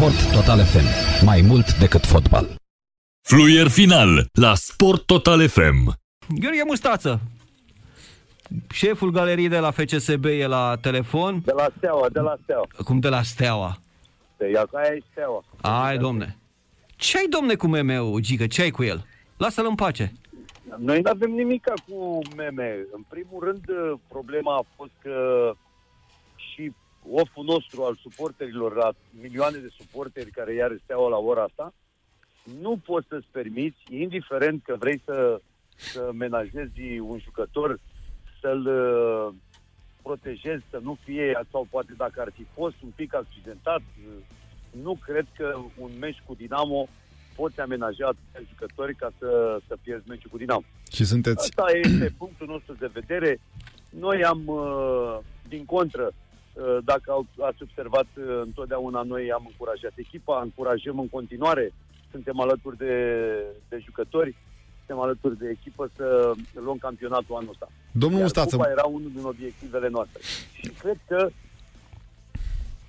Sport Total FM. Mai mult decât fotbal. Fluier final la Sport Total FM. Gheorghe Mustață, șeful galeriei de la FCSB e la telefon. De la Steaua, de la Steaua. Cum de la Steaua? De ia aia e Steaua. Ai, domne. Ce ai, domne, cu meme-ul, Gică? Ce ai cu el? Lasă-l în pace. Noi nu avem nimic cu meme. În primul rând, problema a fost că și oful nostru al suporterilor, la milioane de suporteri care iar steaua la ora asta, nu poți să-ți permiți, indiferent că vrei să, să menajezi un jucător, să-l uh, protejezi, să nu fie, sau poate dacă ar fi fost un pic accidentat, uh, nu cred că un meci cu Dinamo poți amenaja atâția jucători ca să, să pierzi meciul cu Dinamo. Și sunteți... Asta este punctul nostru de vedere. Noi am, uh, din contră, uh, dacă ați observat, uh, întotdeauna noi am încurajat echipa, încurajăm în continuare, suntem alături de, de jucători, suntem alături de echipă să luăm campionatul anul ăsta. Domnul Iar Mustață... Cupa era unul din obiectivele noastre. Și cred că,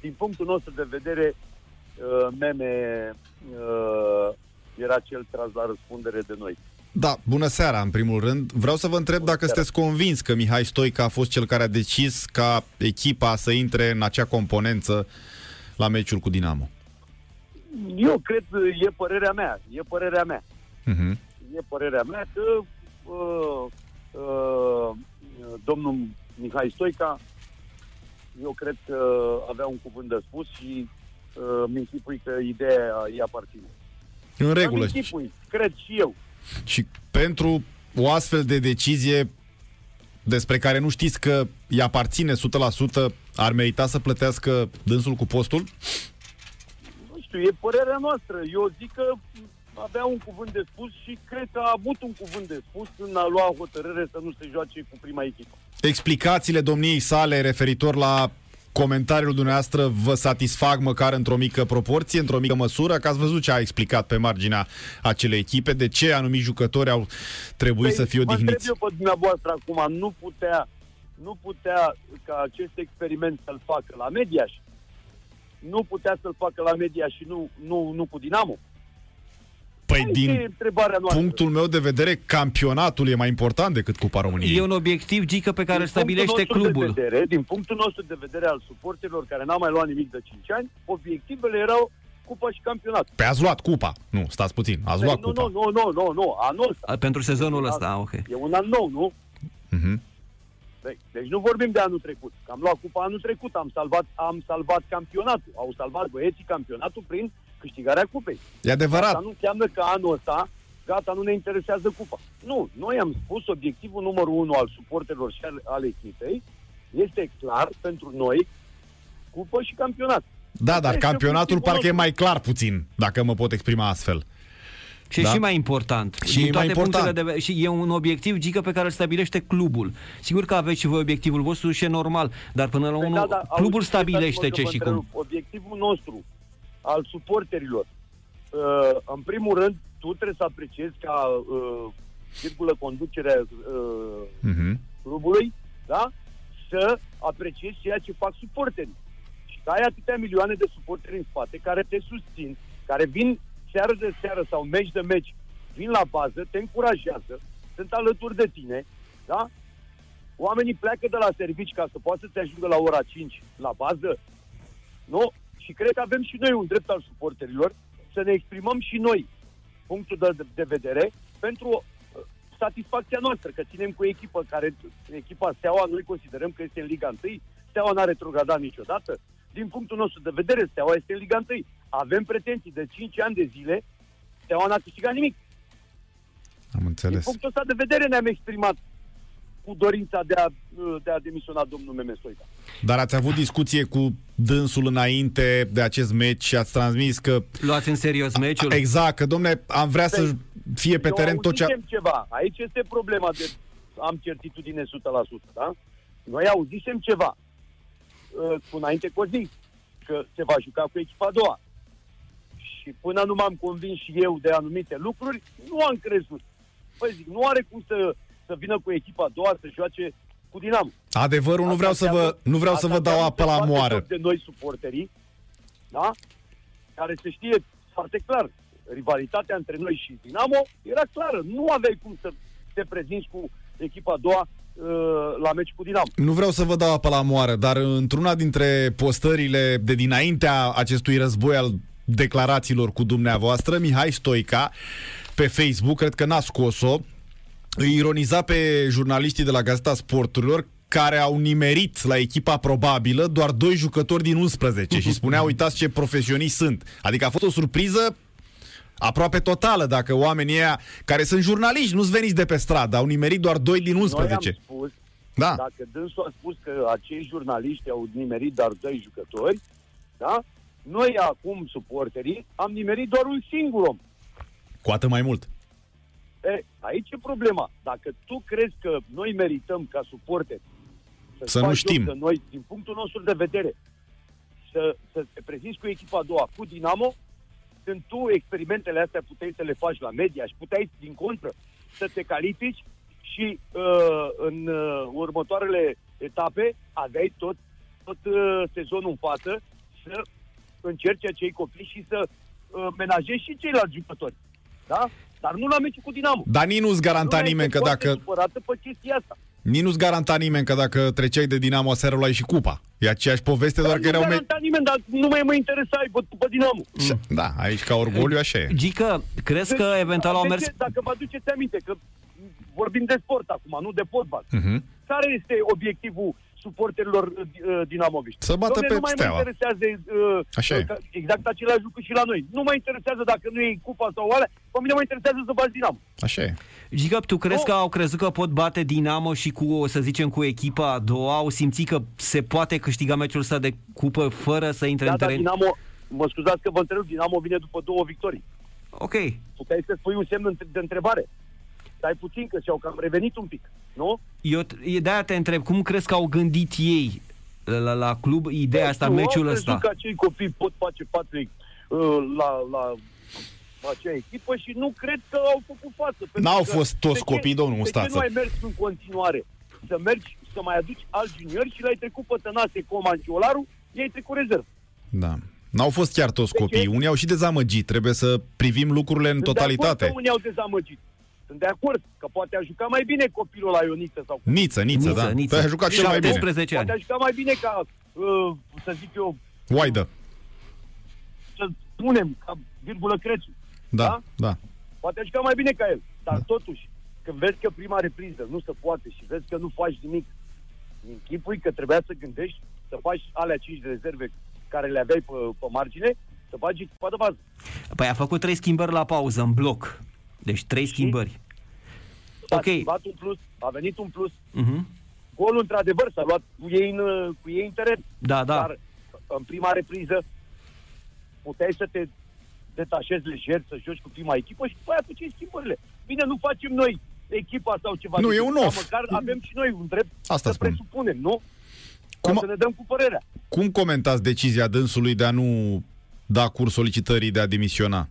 din punctul nostru de vedere, meme era cel tras la răspundere de noi. Da, bună seara, în primul rând. Vreau să vă întreb bună dacă seara. sunteți convins că Mihai Stoica a fost cel care a decis ca echipa să intre în acea componență la meciul cu Dinamo. Eu cred, e părerea mea, e părerea mea. Uh-huh. E părerea mea că uh, uh, domnul Mihai Stoica, eu cred că avea un cuvânt de spus și uh, mi închipui că ideea îi aparține. În regulă. Închipui, cred și eu. Și pentru o astfel de decizie despre care nu știți că îi aparține 100%, ar merita să plătească dânsul cu postul? Nu știu, e părerea noastră. Eu zic că avea un cuvânt de spus și cred că a avut un cuvânt de spus în a lua hotărâre să nu se joace cu prima echipă. Explicațiile domniei sale referitor la comentariul dumneavoastră vă satisfac măcar într-o mică proporție, într-o mică măsură, că ați văzut ce a explicat pe marginea acelei echipe, de ce anumiți jucători au trebuit păi, să fie odihniți. Mă eu pe dumneavoastră acum, nu putea, nu putea ca acest experiment să-l facă la Mediaș, nu putea să-l facă la Mediaș și nu, nu, nu cu Dinamo. Păi din punctul meu de vedere, campionatul e mai important decât Cupa României. E un obiectiv, Gică, pe care din îl stabilește clubul. De vedere, din punctul nostru de vedere al suporterilor care n-au mai luat nimic de 5 ani, obiectivele erau cupa și campionat. Pe ați luat cupa. Nu, stați puțin. Ați păi, luat nu, cupa. Nu, nu, nu, nu, nu, anul ăsta. Pentru sezonul ăsta, ok. E un an nou, nu? Uh-huh. Deci nu vorbim de anul trecut. Că am luat cupa anul trecut, am salvat, am salvat campionatul. Au salvat băieții campionatul prin câștigarea cupei. E adevărat. Asta nu înseamnă că anul ăsta, gata, nu ne interesează cupa. Nu, noi am spus obiectivul numărul unu al suporterilor și al, al echipei este clar pentru noi cupă și campionat. Da, dar campionatul parcă e mai clar puțin, dacă mă pot exprima astfel. Și da? și mai important. Și din toate mai important. De, și e un obiectiv, gică, pe care îl stabilește clubul. Sigur că aveți și voi obiectivul vostru și e normal, dar până la păi urmă, da, da, clubul stabilește ce și cum. Obiectivul nostru al suporterilor. Uh, în primul rând, tu trebuie să apreciezi ca uh, circulă conducerea uh, uh-huh. clubului, da? să apreciezi ceea ce fac suporterii. Și că ai atâtea milioane de suporteri în spate care te susțin, care vin seară de seară sau meci de meci, vin la bază, te încurajează, sunt alături de tine, da? Oamenii pleacă de la servici ca să poată să te ajungă la ora 5 la bază, nu? Și cred că avem și noi un drept al suporterilor să ne exprimăm și noi punctul de, de vedere pentru uh, satisfacția noastră, că ținem cu echipă care, echipa Steaua, noi considerăm că este în Liga 1, Steaua n-a retrogradat niciodată, din punctul nostru de vedere, Steaua este în Liga 1. Avem pretenții de 5 ani de zile, Steaua n-a câștigat nimic. Am înțeles. Din punctul ăsta de vedere ne-am exprimat cu dorința de a, de a demisiona domnul Meme Stoica. Dar ați avut discuție cu dânsul înainte de acest meci și ați transmis că... Luați în serios meciul? Exact, că domne, am vrea să păi, fie pe teren tot ce... ceva. Aici este problema de... Am certitudine 100%, da? Noi auzisem ceva uh, cu înainte cu o zi, că se va juca cu echipa a doua. Și până nu m-am convins și eu de anumite lucruri, nu am crezut. Păi zic, nu are cum să să vină cu echipa a doua să joace cu Dinamo. Adevărul, nu vreau să vă, nu vreau să vă dau apă la moară. De noi suporterii, da? care se știe foarte clar, rivalitatea între noi și Dinamo era clară. Nu aveai cum să te prezinți cu echipa a doua uh, la meci cu Dinamo. Nu vreau să vă dau apă la moară, dar într-una dintre postările de dinaintea acestui război al declarațiilor cu dumneavoastră, Mihai Stoica, pe Facebook, cred că n-a scos-o, îi ironiza pe jurnaliștii de la Gazeta Sporturilor care au nimerit la echipa probabilă doar doi jucători din 11 și spunea, uitați ce profesioniști sunt. Adică a fost o surpriză aproape totală, dacă oamenii ăia, care sunt jurnaliști, nu-s veniți de pe stradă, au nimerit doar 2 din 11. Noi am spus, da. dacă dânsul a spus că acei jurnaliști au nimerit doar doi jucători, da? Noi acum, suporterii, am nimerit doar un singur om. Cu atât mai mult. E, aici e problema. Dacă tu crezi că noi merităm ca suporteri să nu știm. Că noi, din punctul nostru de vedere, să, să te prezinți cu echipa a doua, cu Dinamo, când tu experimentele astea puteai să le faci la media și puteai, din contră, să te califici și uh, în uh, următoarele etape aveai tot, tot uh, sezonul în față să încerci acei copii și să uh, menajezi și ceilalți jucători. Da? Dar nu la meciul cu Dinamo. Dar nici nu-ți garanta Lumea nimeni este că foarte dacă... supărată pe chestia asta. Nici nu-ți garanta nimeni că dacă treceai de Dinamo aseară luai și cupa. E aceeași poveste, doar Dar că nu erau... Me- garanta nimeni, dar nu mai mă interesai pe, pe Dinamo. da, aici ca orgoliu așa e. Gică, crezi că eventual au De mers... ce? Dacă vă aduceți aminte, că vorbim de sport acum, nu de fotbal. Uh-huh. Care este obiectivul suporterilor uh, dinamoviști? Să bată Dom'le, pe nu mai steaua. mă interesează uh, Așa e. uh, exact același lucru și la noi. Nu mă interesează dacă nu e cupa sau alea, pe mine mă interesează să bați Dinamo. Așa e. Gică, tu crezi Nu. că au crezut că pot bate Dinamo și cu, să zicem, cu echipa a doua? Au simțit că se poate câștiga meciul ăsta de cupă fără să intre Da, în dar teren? Dinamo, mă scuzați că vă întreb, Dinamo vine după două victorii. Ok. Puteai să spui un semn de întrebare. Stai puțin că și-au cam revenit un pic, nu? Eu t- e de-aia te întreb, cum crezi că au gândit ei la, la club ideea asta, Nu, meciul au ăsta? crezut că acei copii pot face față uh, la, la acea echipă și nu cred că au făcut față. pentru N-au că fost toți de ce- copii, domnul De ce Mustață. nu ai mers în continuare? Să mergi, să mai aduci alți juniori și l-ai trecut pe Tănase Coman și Olaru, i-ai trecut rezervă. Da. N-au fost chiar toți De ce? copii. Unii au și dezamăgit. Trebuie să privim lucrurile în Sunt de totalitate. acord că unii au dezamăgit. Sunt de acord că poate a jucat mai bine copilul la Ioniță sau Niță, Niță, Niță, da. Niță. Păi a jucat cel mai bine. 17 ani. Poate a jucat mai bine ca, uh, să zic eu, Oaidă. să spunem, ca virgulă Crețu. Da, Da? da. Poate a jucat mai bine ca el. Dar Da. totuși, când vezi că prima repriză nu se poate și vezi că nu faci nimic, închipui că trebuia să gândești să faci alea cinci rezerve care le aveai pe, pe margine, să faci echipa de bază. Păi a făcut trei schimbări la pauză, în bloc. Deci trei schimbări. A Ok. schimbat un plus, a venit un plus. Mhm. Golul, într-adevăr, s-a luat cu ei în, cu ei în teren. Da, da. Dar în prima repriză puteai să te detașezi lejer, să joci cu prima echipă și după aia făceai schimbările. Bine, nu facem noi echipa sau ceva. Nu, de e genul, un dar off. Măcar avem și noi un drept Asta să spun. presupunem, nu? Cum Cum... a- Să ne dăm cu părerea. Cum comentați decizia dânsului de a nu da curs solicitării de a demisiona?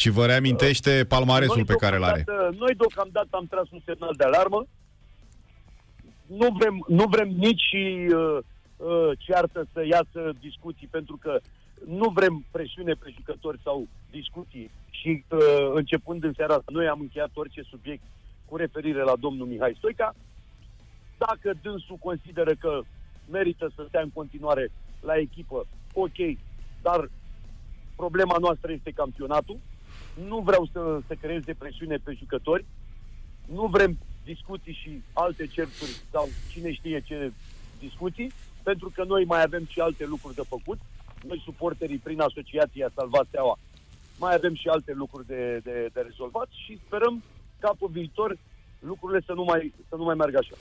Și vă reamintește palmaresul Noi pe care îl are. deocamdată- Noi deocamdată am tras un semnal de alarmă. Nu vrem, nu vrem nici uh, uh, ceartă să iasă discuții, pentru că nu vrem presiune pe jucători sau discuții. Și uh, începând în seara asta, noi am încheiat orice subiect cu referire la domnul Mihai Stoica. Dacă dânsul consideră că merită să stea în continuare la echipă, ok, dar problema noastră este campionatul. Nu vreau să, să creez depresiune pe jucători. Nu vrem discuții și alte certuri sau cine știe ce discuții, pentru că noi mai avem și alte lucruri de făcut. Noi, suporterii, prin asociația Salvat Steaua, mai avem și alte lucruri de, de, de rezolvat și sperăm ca pe viitor lucrurile să nu mai, să nu mai meargă așa.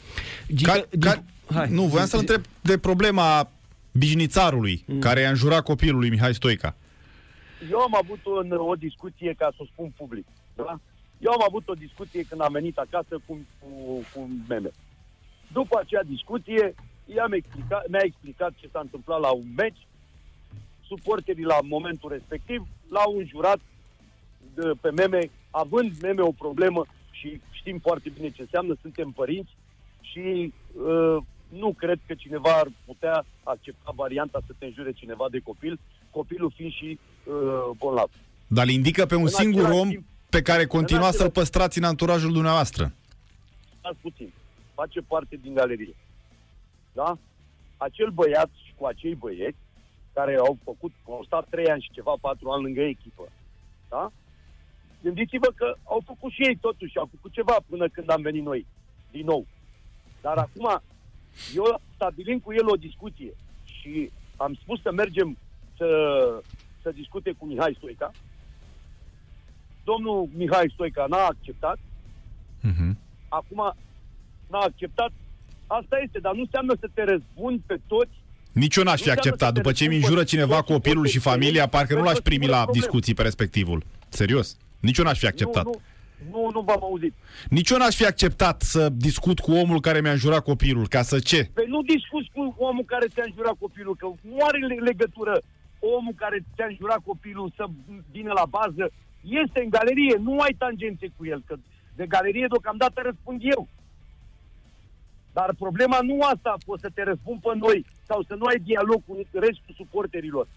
Gică, Ca, ca, Hai. nu, voiam să-l întreb de problema bijnițarului, Mm. care i-a înjurat copilul lui Mihai Stoica. Eu am avut în, o discuție, ca să o spun public, da? Eu am avut o discuție când am venit acasă cu, cu, cu meme. După acea discuție, i-am explicat, mi-a explicat ce s-a întâmplat la un meci, suporterii la momentul respectiv l-au înjurat de, pe meme, având meme o problemă și știm foarte bine ce înseamnă, suntem părinți și uh, nu cred că cineva ar putea accepta varianta să te înjure cineva de copil, copilul fiind și uh, bolnav. Dar îl indică pe un În singur același om timp- pe care continua în să-l același- păstrați în anturajul dumneavoastră. Stați puțin. Face parte din galerie. Da? Acel băiat și cu acei băieți care au făcut, au stat trei ani și ceva, patru ani lângă echipă. Da? Gândiți-vă că au făcut și ei totuși, au făcut ceva până când am venit noi, din nou. Dar acum, eu stabilim cu el o discuție și am spus să mergem să, să discute cu Mihai Stoica. Domnul Mihai Stoica n-a acceptat, Mhm. acum n-a acceptat, asta este, dar nu înseamnă să te răzbuni pe toți. Nici eu n-aș fi Nu înseamnă acceptat. să te După ce mi răspunzi înjură pe cineva toți copilul și suporterii, familia, parcă nu pentru l-aș o primi singură la problemă. discuții pe respectivul. Serios. Nici eu n-aș fi acceptat. Nu, nu, nu, nu v-am auzit. Nici eu n-aș fi acceptat să discut cu omul care mi-a înjurat copilul. Ca să ce? Păi nu discuți cu omul care ți-a înjurat copilul, că nu are le- legătură omul care ți-a înjurat copilul să vină la bază. Este în galerie, nu ai tangențe cu el, că de galerie deocamdată răspund eu. Dar problema nu asta a fost să te răspund pe noi sau să nu ai dialog cu restul suporterilor.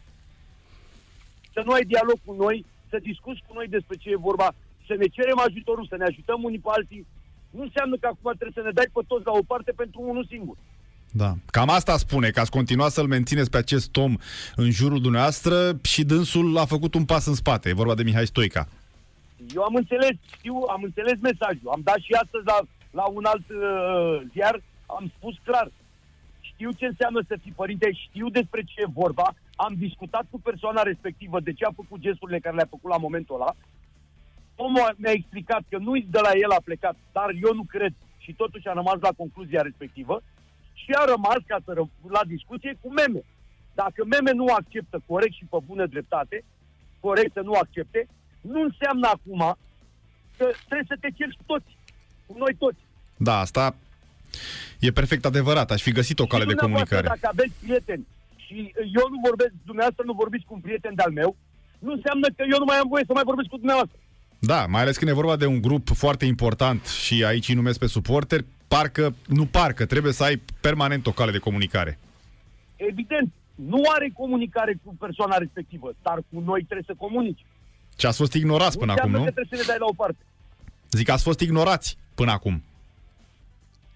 Să nu ai dialog cu noi, să discuți cu noi despre ce e vorba, să ne cerem ajutorul, să ne ajutăm unii pe alții. Nu înseamnă că acum trebuie să ne dai pe toți la o parte pentru unul singur. Da. Cam asta spune, că ați continua să-l mențineți pe acest om în jurul dumneavoastră și dânsul a făcut un pas în spate. E vorba de Mihai Stoica. Eu am înțeles, știu, am înțeles mesajul. Am dat și astăzi la, la un alt uh, ziar, am spus clar. Știu ce înseamnă să fii părinte, știu despre ce e vorba, am discutat cu persoana respectivă de ce a făcut gesturile care le-a făcut la momentul ăla. Omul mi-a explicat că nu de la el a plecat, dar eu nu cred și totuși a rămas la concluzia respectivă și a rămas ca să ră- la discuție cu meme. Dacă meme nu acceptă corect și pe bună dreptate, corect să nu accepte, nu înseamnă acum că trebuie să te ceri cu toți, cu noi toți. Da, asta e perfect adevărat. Aș fi găsit o cale Și de dumneavoastră, comunicare. Dacă aveți prieteni și eu nu vorbesc, dumneavoastră nu vorbiți cu un prieten de-al meu, nu înseamnă că eu nu mai am voie să mai vorbesc cu dumneavoastră. Da, mai ales când e vorba de un grup foarte important și aici îi numesc pe suporteri, parcă, nu parcă, trebuie să ai permanent o cale de comunicare. Evident, nu are comunicare cu persoana respectivă, dar cu noi trebuie să comunici. Ce ați fost ignorați Nu până acum, înseamnă nu? că trebuie să ne dai la o parte. Zic că ați fost ignorați până acum.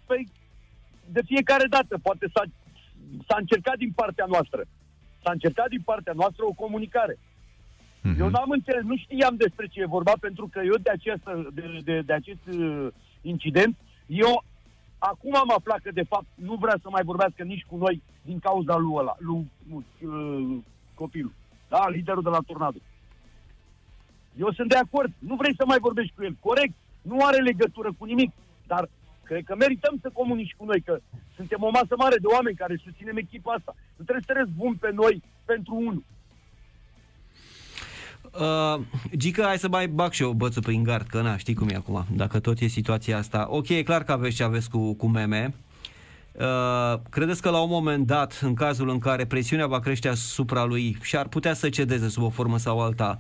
Păi, de fiecare dată, poate s-a, s-a încercat din partea noastră. S-a încercat din partea noastră o comunicare. Mhm. Eu n-am înțeles, nu știam despre ce e vorba, pentru că eu de, această, de, de, de acest uh, incident, eu acum am aflat că de fapt nu vrea să mai vorbească nici cu noi din cauza lui ăla, lui uh, copilul, da, liderul de la Tornado. Eu sunt de acord, nu vrei să mai vorbești cu el, corect, nu are legătură cu nimic, dar cred că merităm să comunici cu noi, că suntem o masă mare de oameni care susținem echipa asta. Nu trebuie să te răzbun pe noi pentru unul. Uh, Gică, hai să mai bag și eu bățul prin gard, că na, știi cum e acum, dacă tot e situația asta. Ok, e clar că aveți ce aveți cu, cu meme. Uh, credeți că la un moment dat, în cazul în care presiunea va crește asupra lui și ar putea să cedeze sub o formă sau alta,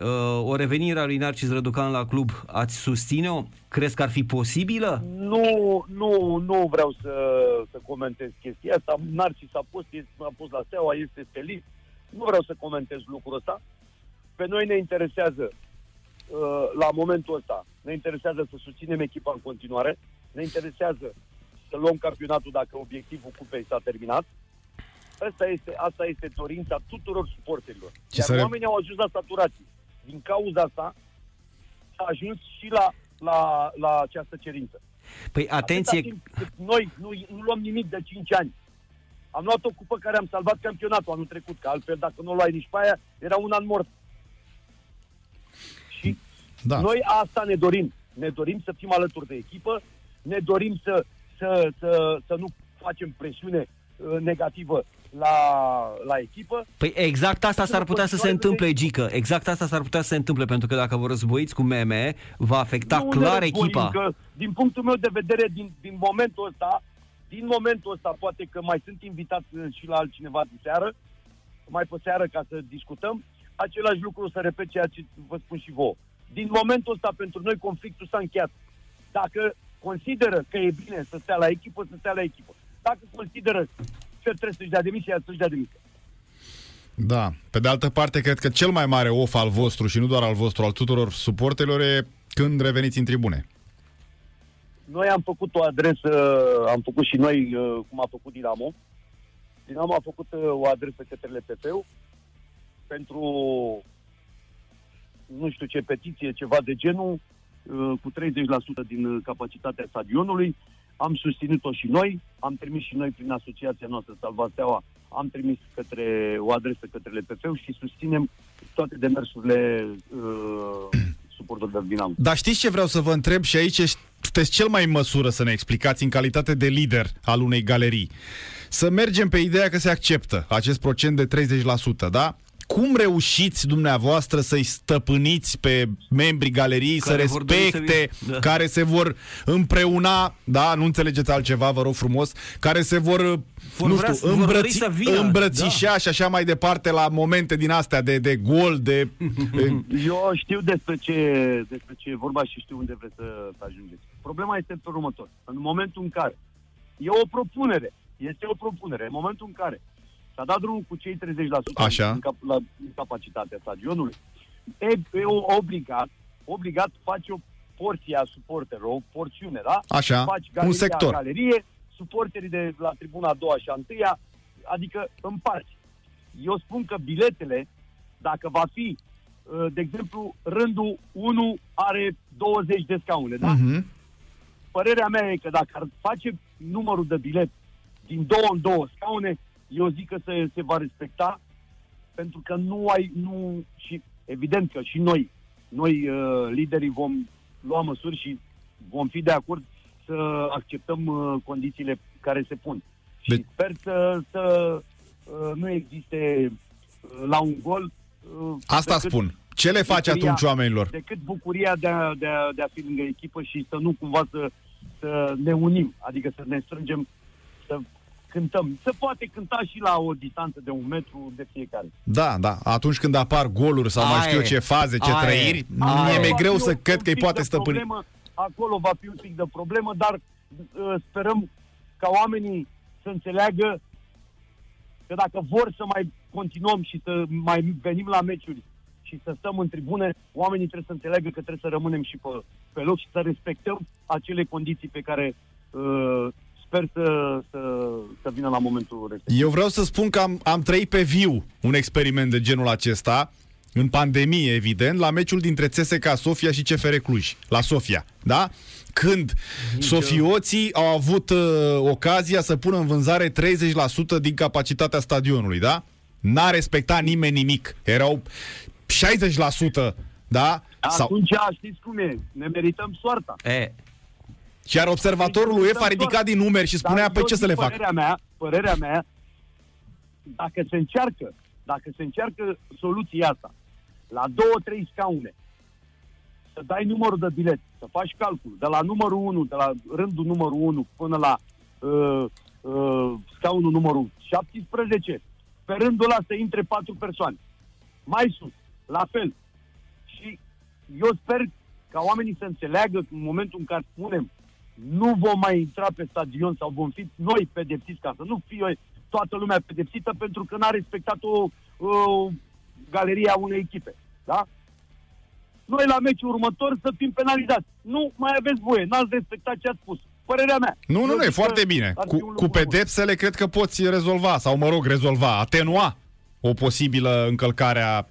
uh, o revenire a lui Narcis Răducan la club, ați susține-o? Crezi că ar fi posibilă? Nu, nu, nu vreau să, să comentez chestia asta. Narcis a fost, este, a fost la Steaua, este stelist. Nu vreau să comentez lucrul ăsta. Pe noi ne interesează, uh, la momentul ăsta, ne interesează să susținem echipa în continuare, ne interesează să luăm campionatul dacă obiectivul cupei s-a terminat. Asta este, asta este dorința tuturor suporterilor. Ce Iar să re- oamenii au ajuns la saturație. Din cauza asta s-a ajuns și la, la, la această cerință. Păi atenție, Atâta timp cât noi nu, nu luăm nimic de 5 ani. Am luat o cupă care am salvat campionatul anul trecut, că altfel dacă nu o luai nici pe aia, era un an mort. Și Da. noi asta ne dorim. Ne dorim să fim alături de echipă, ne dorim să, să, să, să nu facem presiune uh, negativă la, la echipă. Păi exact asta s-ar putea să se întâmple, Gică. Exact asta s-ar putea să se întâmple, pentru că dacă vă războiți cu meme, va afecta nu ne clar războim, echipa. Că, din punctul meu de vedere, din, din momentul ăsta, din momentul ăsta, poate că mai sunt invitat uh, și la altcineva de seară, mai pe seară ca să discutăm, același lucru o să repet ceea ce vă spun și vouă. Din momentul ăsta, pentru noi, conflictul s-a încheiat. Dacă consideră că e bine să stea la echipă, să stea la echipă. Dacă consideră că trebuie să-și dea demisia, să-și dea demisia. Da. Pe de altă parte, cred că cel mai mare of al vostru și nu doar al vostru, al tuturor suporterilor e când reveniți în tribune. Noi am făcut o adresă, am făcut și noi, uh, cum a făcut Dinamo. Dinamo a făcut uh, o adresă către LPP pentru, nu știu ce petiție, ceva de genul, uh, cu 30% din capacitatea stadionului. Am susținut-o și noi, am trimis și noi prin asociația noastră Salvateaua, am trimis către o adresă către LPF și susținem toate demersurile uh, suporterilor Dinamo. Dar știți ce vreau să vă întreb și aici sunteți cel mai în măsură să ne explicați în calitate de lider al unei galerii. Să mergem pe ideea că se acceptă acest procent de 30%, da? Cum reușiți dumneavoastră să-i stăpâniți pe membrii galeriei care să respecte, să da. care se vor împreuna, da, nu înțelegeți altceva, vă rog frumos, care se vor, vor nu știu, îmbrăți, îmbrățișa da. și așa mai departe la momente din astea de, de gol, de... Eu știu despre ce, despre ce e vorba și știu unde vreți să ajungeți. Problema este pe următor. În momentul în care e o propunere, este o propunere, în momentul în care S-a dat drumul cu cei 30% Așa. În, cap, la în capacitatea stadionului. E, e obligat, obligat face o porție a suporterilor, o porțiune, da? Așa, Faci galeria, un sector. Galerie, suporterii de la tribuna a doua și a întâia, adică împarți. Eu spun că biletele, dacă va fi, uh, de exemplu, rândul 1 are 20 de scaune, da? Uh-huh. Părerea mea e că dacă ar face numărul de bilet din două în două scaune, eu zic că se, se va respecta pentru că nu ai, nu, și evident că și noi, noi uh, liderii vom lua măsuri și vom fi de acord să acceptăm uh, condițiile care se pun. De... Și sper să, să uh, nu existe uh, la un gol. Uh, Asta spun. Ce le face bucuria, atunci oamenilor? Decât bucuria de a, de, a, de a fi lângă echipă și să nu cumva să, să ne unim, adică să ne strângem, să cântăm. Se poate cânta și la o distanță de un metru de fiecare. Da, da. Atunci când apar goluri sau mai știu ce faze, ce Aie. trăiri, mi-e greu să cred că îi poate stăpâni. Problemă, acolo va fi un pic de problemă, dar uh, sperăm ca oamenii să înțeleagă că dacă vor să mai continuăm și să mai venim la meciuri și să stăm în tribune, oamenii trebuie să înțeleagă că trebuie să rămânem și pe, pe loc și să respectăm acele condiții pe care uh, sper să, să, să vină la momentul respectiv. Eu vreau să spun că am, am trăit pe viu un experiment de genul acesta, în pandemie, evident, la meciul dintre CSKA Sofia și CFR Cluj, la Sofia, da? Când Nici sofioții au avut uh, ocazia să pună în vânzare 30% din capacitatea stadionului, da? N-a respectat nimeni nimic. Erau 60%, da? Atunci Sau... știți cum e, ne merităm soarta. E, iar observatorul UEFA a ridicat din numeri și spunea, pe ce să le fac? Părerea mea, părerea mea, dacă se încearcă, dacă se încearcă soluția asta, la două, trei scaune, să dai numărul de bilet, să faci calcul, de la numărul 1, de la rândul numărul 1 până la uh, uh, scaunul numărul 17, pe rândul ăla să intre patru persoane. Mai sus, la fel. Și eu sper ca oamenii să înțeleagă că în momentul în care spunem nu vom mai intra pe stadion sau vom fi noi pedepsiți ca să nu fie toată lumea pedepsită pentru că n-a respectat o, o galerie a unei echipe. Da? Noi la meciul următor să fim penalizați. Nu mai aveți voie, n-ați respectat ce ați spus. Părerea mea. Nu, nu, nu, e foarte bine. Cu, cu pedepsele cred că poți rezolva, sau mă rog, rezolva, atenua o posibilă încălcare a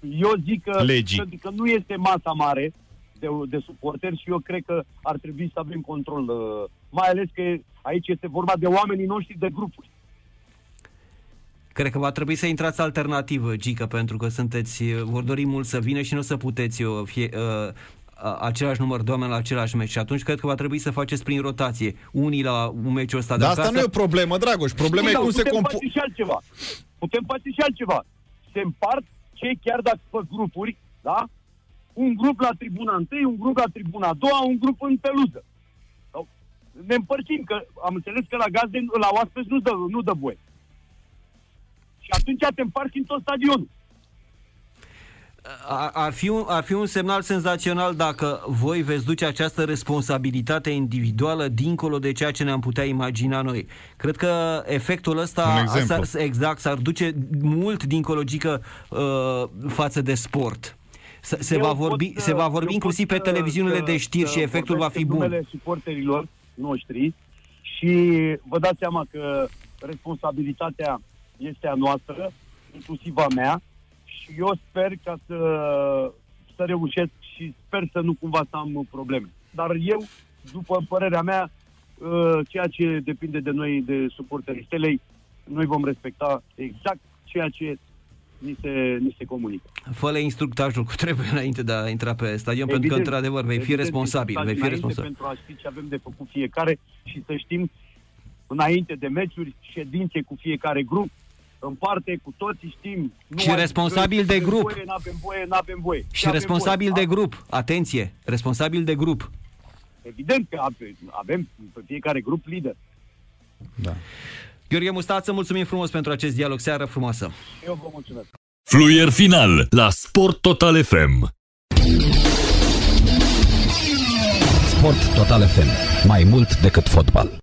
Eu zic că, legii. că nu este masa mare, de, de suporteri și eu cred că ar trebui să avem control, uh, mai ales că aici este vorba de oamenii noștri de grupuri. Cred că va trebui să intrați alternativă, Gica, pentru că sunteți, uh, vor dori mult să vină și nu să puteți uh, fie, uh, același număr de oameni la același meci și atunci cred că va trebui să faceți prin rotație. Unii la un meciul ăsta Dar asta nu e o problemă, Dragoș. Problema e cum se compu... face și altceva. Putem face și altceva. Se împart cei chiar dacă pe grupuri, da? Un grup la tribuna întâi, un grup la tribuna a doua, un grup în peluză. Ne împărțim, că am înțeles că la gazde, la oaspeți nu dă, nu dă voie. Și atunci te împarți în tot stadionul. ar fi, un, ar fi un semnal senzațional dacă voi veți duce această responsabilitate individuală dincolo de ceea ce ne-am putea imagina noi. Cred că efectul ăsta s-ar, exact, s-ar duce mult dincolo gică uh, față de sport. Se, va vorbi, pot, se va vorbi inclusiv pe televiziunile de știri și efectul va fi bun. suporterilor noștri și vă dați seama că responsabilitatea este a noastră, inclusiv a mea, și eu sper ca să, să reușesc și sper să nu cumva să am probleme. Dar eu, după părerea mea, ă, ceea ce depinde de noi, de suporterii stelei, noi vom respecta exact ceea ce ni se, ni se comunică. Fă-le instructajul cu trebuie înainte de a intra pe stadion, evident, pentru că, într-adevăr, vei fi responsabil. Vei fi responsabil. Pentru a ști ce avem de făcut fiecare și să știm înainte de meciuri, ședințe cu fiecare grup, în parte cu toții știm. Nu și responsabil de grup. Voie, n-avem voie, n-avem voie. Și responsabil voie. de grup. Atenție, responsabil de grup. Evident că avem pe fiecare grup lider. Da. Gheorghe Mustață, mulțumim frumos pentru acest dialog. Seară frumoasă. Eu vă mulțumesc. Fluier final la Sport Total FM. Sport Total FM. Mai mult decât fotbal.